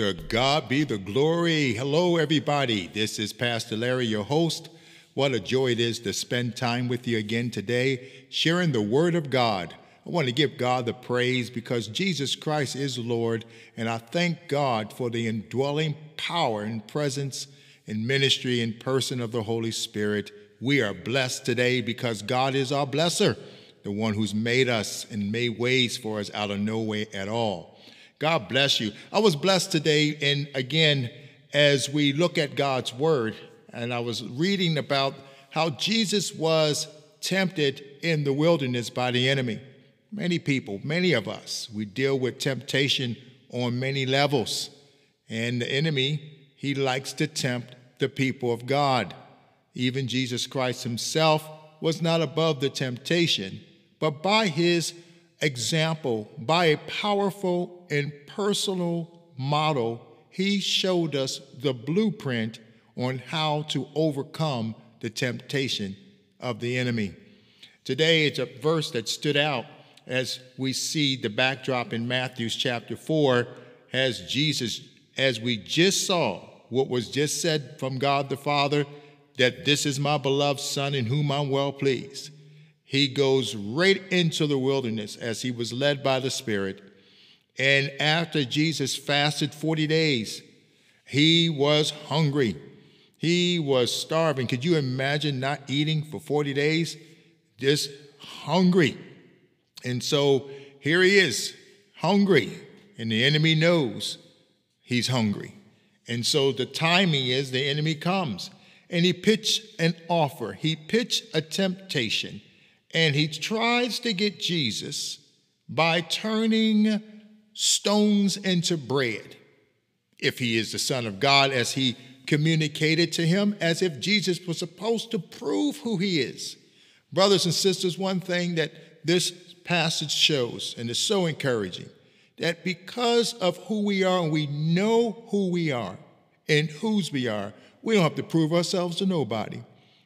To God be the glory. Hello, everybody. This is Pastor Larry, your host. What a joy it is to spend time with you again today, sharing the Word of God. I want to give God the praise because Jesus Christ is Lord, and I thank God for the indwelling power and presence and ministry and person of the Holy Spirit. We are blessed today because God is our blesser, the one who's made us and made ways for us out of no way at all. God bless you. I was blessed today, and again, as we look at God's word, and I was reading about how Jesus was tempted in the wilderness by the enemy. Many people, many of us, we deal with temptation on many levels. And the enemy, he likes to tempt the people of God. Even Jesus Christ himself was not above the temptation, but by his example, by a powerful and personal model, he showed us the blueprint on how to overcome the temptation of the enemy. Today, it's a verse that stood out as we see the backdrop in Matthew's chapter 4 as Jesus, as we just saw what was just said from God the Father, that this is my beloved Son in whom I'm well pleased. He goes right into the wilderness as he was led by the Spirit. And after Jesus fasted 40 days, he was hungry. He was starving. Could you imagine not eating for 40 days? Just hungry. And so here he is, hungry, and the enemy knows he's hungry. And so the timing is the enemy comes and he pitched an offer, he pitched a temptation, and he tries to get Jesus by turning stones into bread. If he is the Son of God, as he communicated to him as if Jesus was supposed to prove who he is. Brothers and sisters, one thing that this passage shows, and is so encouraging, that because of who we are and we know who we are and whose we are, we don't have to prove ourselves to nobody.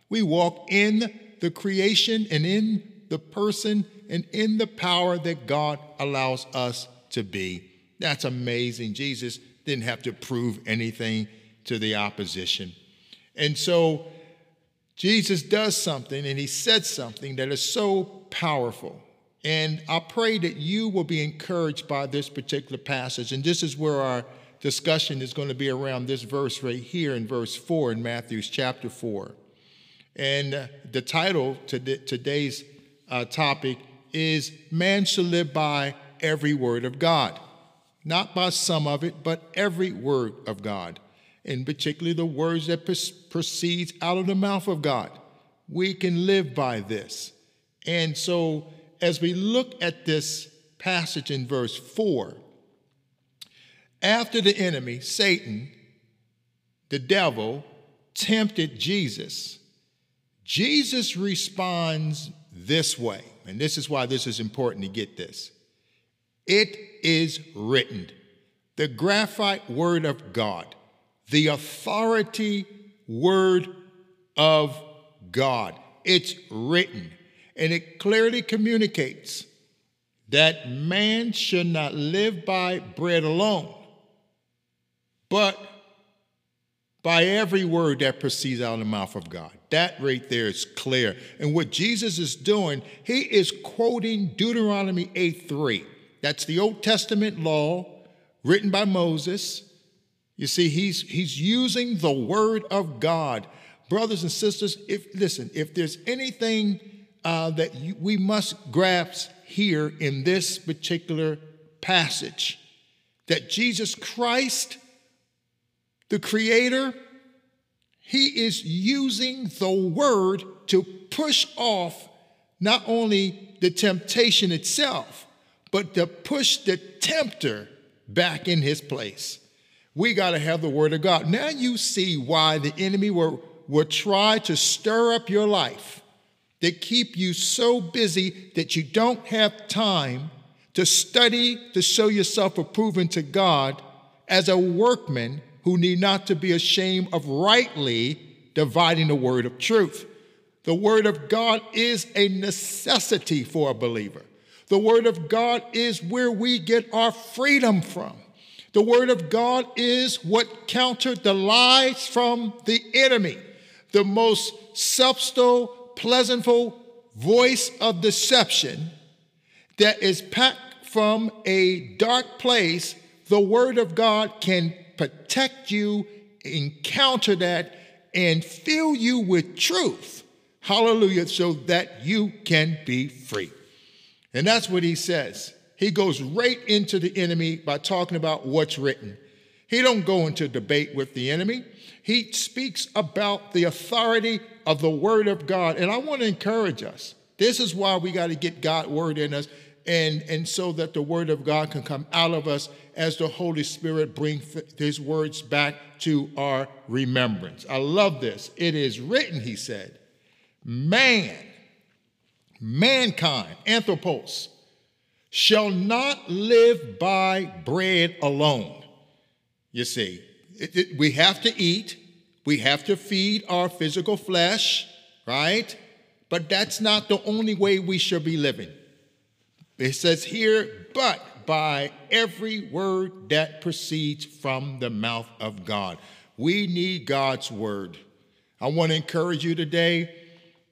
We walk in the creation and in the person and in the power that God allows us to be. That's amazing. Jesus didn't have to prove anything to the opposition. And so Jesus does something and he said something that is so powerful. And I pray that you will be encouraged by this particular passage. And this is where our discussion is going to be around this verse right here in verse 4 in Matthew's chapter 4. And the title to today's uh, topic is Man Shall Live by Every Word of God. Not by some of it, but every word of God and particularly the words that proceeds out of the mouth of God. We can live by this. And so as we look at this passage in verse 4, after the enemy, Satan, the devil, tempted Jesus, Jesus responds this way. And this is why this is important to get this. It is written, the graphite word of God the authority word of God. It's written, and it clearly communicates that man should not live by bread alone, but by every word that proceeds out of the mouth of God. That right there is clear. And what Jesus is doing, he is quoting Deuteronomy 8 3. That's the Old Testament law written by Moses you see, he's, he's using the word of God. Brothers and sisters, if listen, if there's anything uh, that you, we must grasp here in this particular passage, that Jesus Christ, the Creator, He is using the word to push off not only the temptation itself, but to push the tempter back in his place. We got to have the word of God. Now you see why the enemy will, will try to stir up your life, to keep you so busy that you don't have time to study to show yourself approved to God as a workman who need not to be ashamed of rightly dividing the word of truth. The word of God is a necessity for a believer. The word of God is where we get our freedom from. The word of God is what countered the lies from the enemy. The most subtle, pleasantful voice of deception that is packed from a dark place, the word of God can protect you, encounter that, and fill you with truth. Hallelujah, so that you can be free. And that's what he says. He goes right into the enemy by talking about what's written. He don't go into debate with the enemy. He speaks about the authority of the word of God. And I want to encourage us. This is why we got to get God's word in us and, and so that the word of God can come out of us as the Holy Spirit brings his words back to our remembrance. I love this. It is written, he said, man, mankind, anthropos, shall not live by bread alone. You see, it, it, we have to eat, we have to feed our physical flesh, right? But that's not the only way we should be living. It says here, but by every word that proceeds from the mouth of God. We need God's word. I want to encourage you today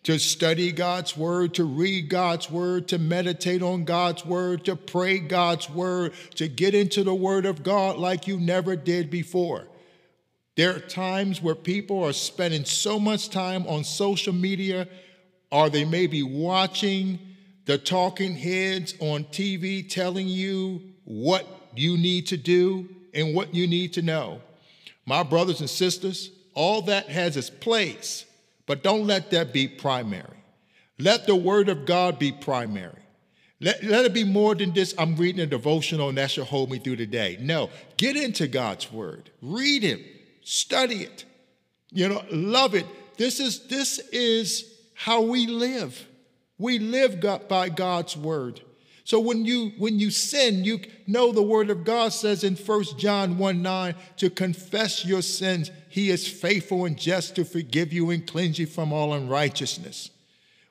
to study God's word, to read God's word, to meditate on God's word, to pray God's word, to get into the word of God like you never did before. There are times where people are spending so much time on social media, or they may be watching the talking heads on TV telling you what you need to do and what you need to know. My brothers and sisters, all that has its place. But don't let that be primary. Let the word of God be primary. Let, let it be more than this. I'm reading a devotional and that should hold me through the day. No, get into God's word. Read it, study it, you know, love it. This is this is how we live. We live by God's word. So when you when you sin, you know the word of God says in 1 John 1 9 to confess your sins. He is faithful and just to forgive you and cleanse you from all unrighteousness.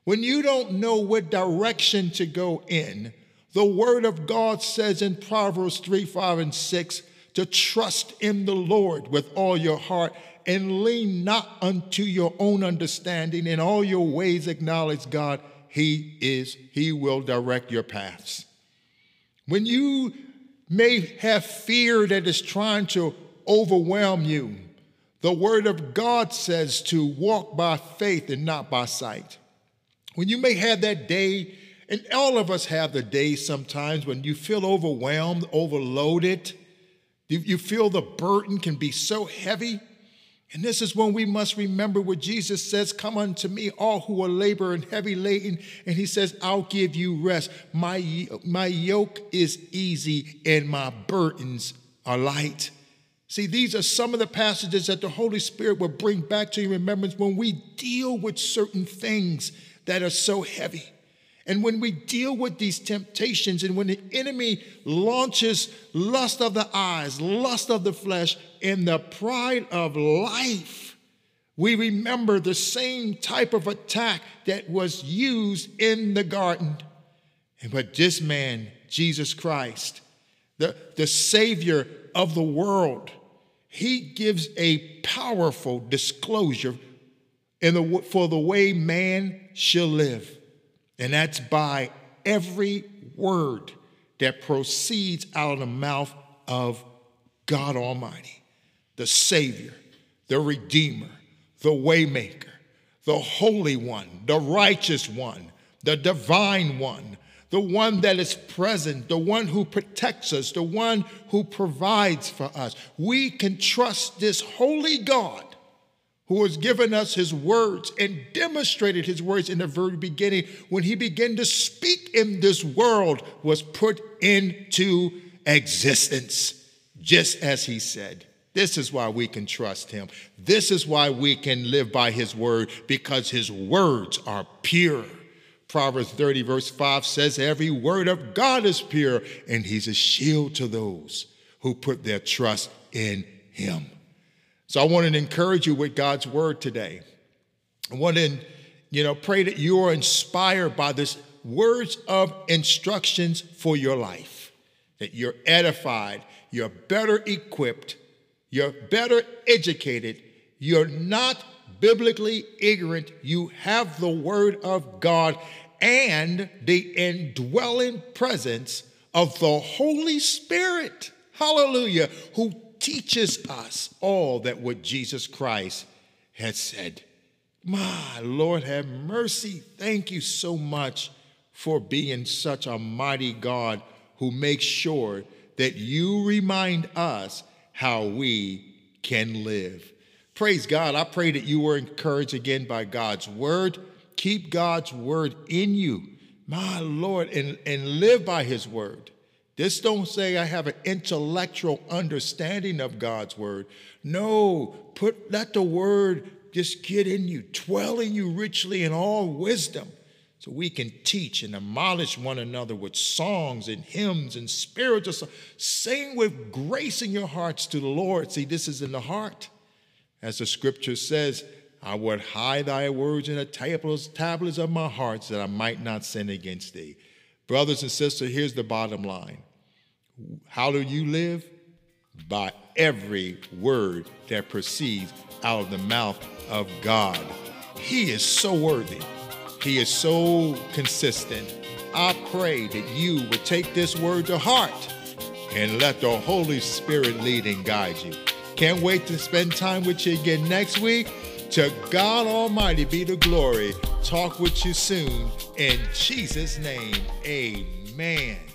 When you don't know what direction to go in, the word of God says in Proverbs 3, 5, and 6 to trust in the Lord with all your heart and lean not unto your own understanding. In all your ways acknowledge God, he is, He will direct your paths. When you may have fear that is trying to overwhelm you, the Word of God says to walk by faith and not by sight. When you may have that day, and all of us have the days sometimes when you feel overwhelmed, overloaded, you feel the burden can be so heavy. And this is when we must remember what Jesus says Come unto me, all who are labor and heavy laden. And he says, I'll give you rest. My, my yoke is easy and my burdens are light. See, these are some of the passages that the Holy Spirit will bring back to your remembrance when we deal with certain things that are so heavy. And when we deal with these temptations, and when the enemy launches lust of the eyes, lust of the flesh, and the pride of life, we remember the same type of attack that was used in the garden. But this man, Jesus Christ, the, the Savior of the world, he gives a powerful disclosure in the, for the way man shall live. And that's by every word that proceeds out of the mouth of God Almighty, the Savior, the Redeemer, the Waymaker, the Holy One, the Righteous One, the Divine One, the one that is present, the one who protects us, the one who provides for us. We can trust this holy God who has given us his words and demonstrated his words in the very beginning when he began to speak in this world was put into existence just as he said this is why we can trust him this is why we can live by his word because his words are pure proverbs 30 verse 5 says every word of god is pure and he's a shield to those who put their trust in him so I want to encourage you with God's word today. I want to, you know, pray that you are inspired by this words of instructions for your life. that you're edified, you're better equipped, you're better educated, you're not biblically ignorant, you have the Word of God and the indwelling presence of the Holy Spirit. Hallelujah. Who teaches us all that what Jesus Christ has said. My Lord, have mercy. Thank you so much for being such a mighty God who makes sure that you remind us how we can live. Praise God. I pray that you were encouraged again by God's word. Keep God's word in you, my Lord, and, and live by his word. This don't say I have an intellectual understanding of God's word. No, put let the word just get in you, dwell in you richly in all wisdom, so we can teach and admonish one another with songs and hymns and spiritual songs. Sing with grace in your hearts to the Lord. See, this is in the heart. As the scripture says, I would hide thy words in the tablets, of my heart that I might not sin against thee. Brothers and sisters, here's the bottom line. How do you live? By every word that proceeds out of the mouth of God. He is so worthy. He is so consistent. I pray that you would take this word to heart and let the Holy Spirit lead and guide you. Can't wait to spend time with you again next week. To God Almighty be the glory. Talk with you soon. In Jesus' name, amen.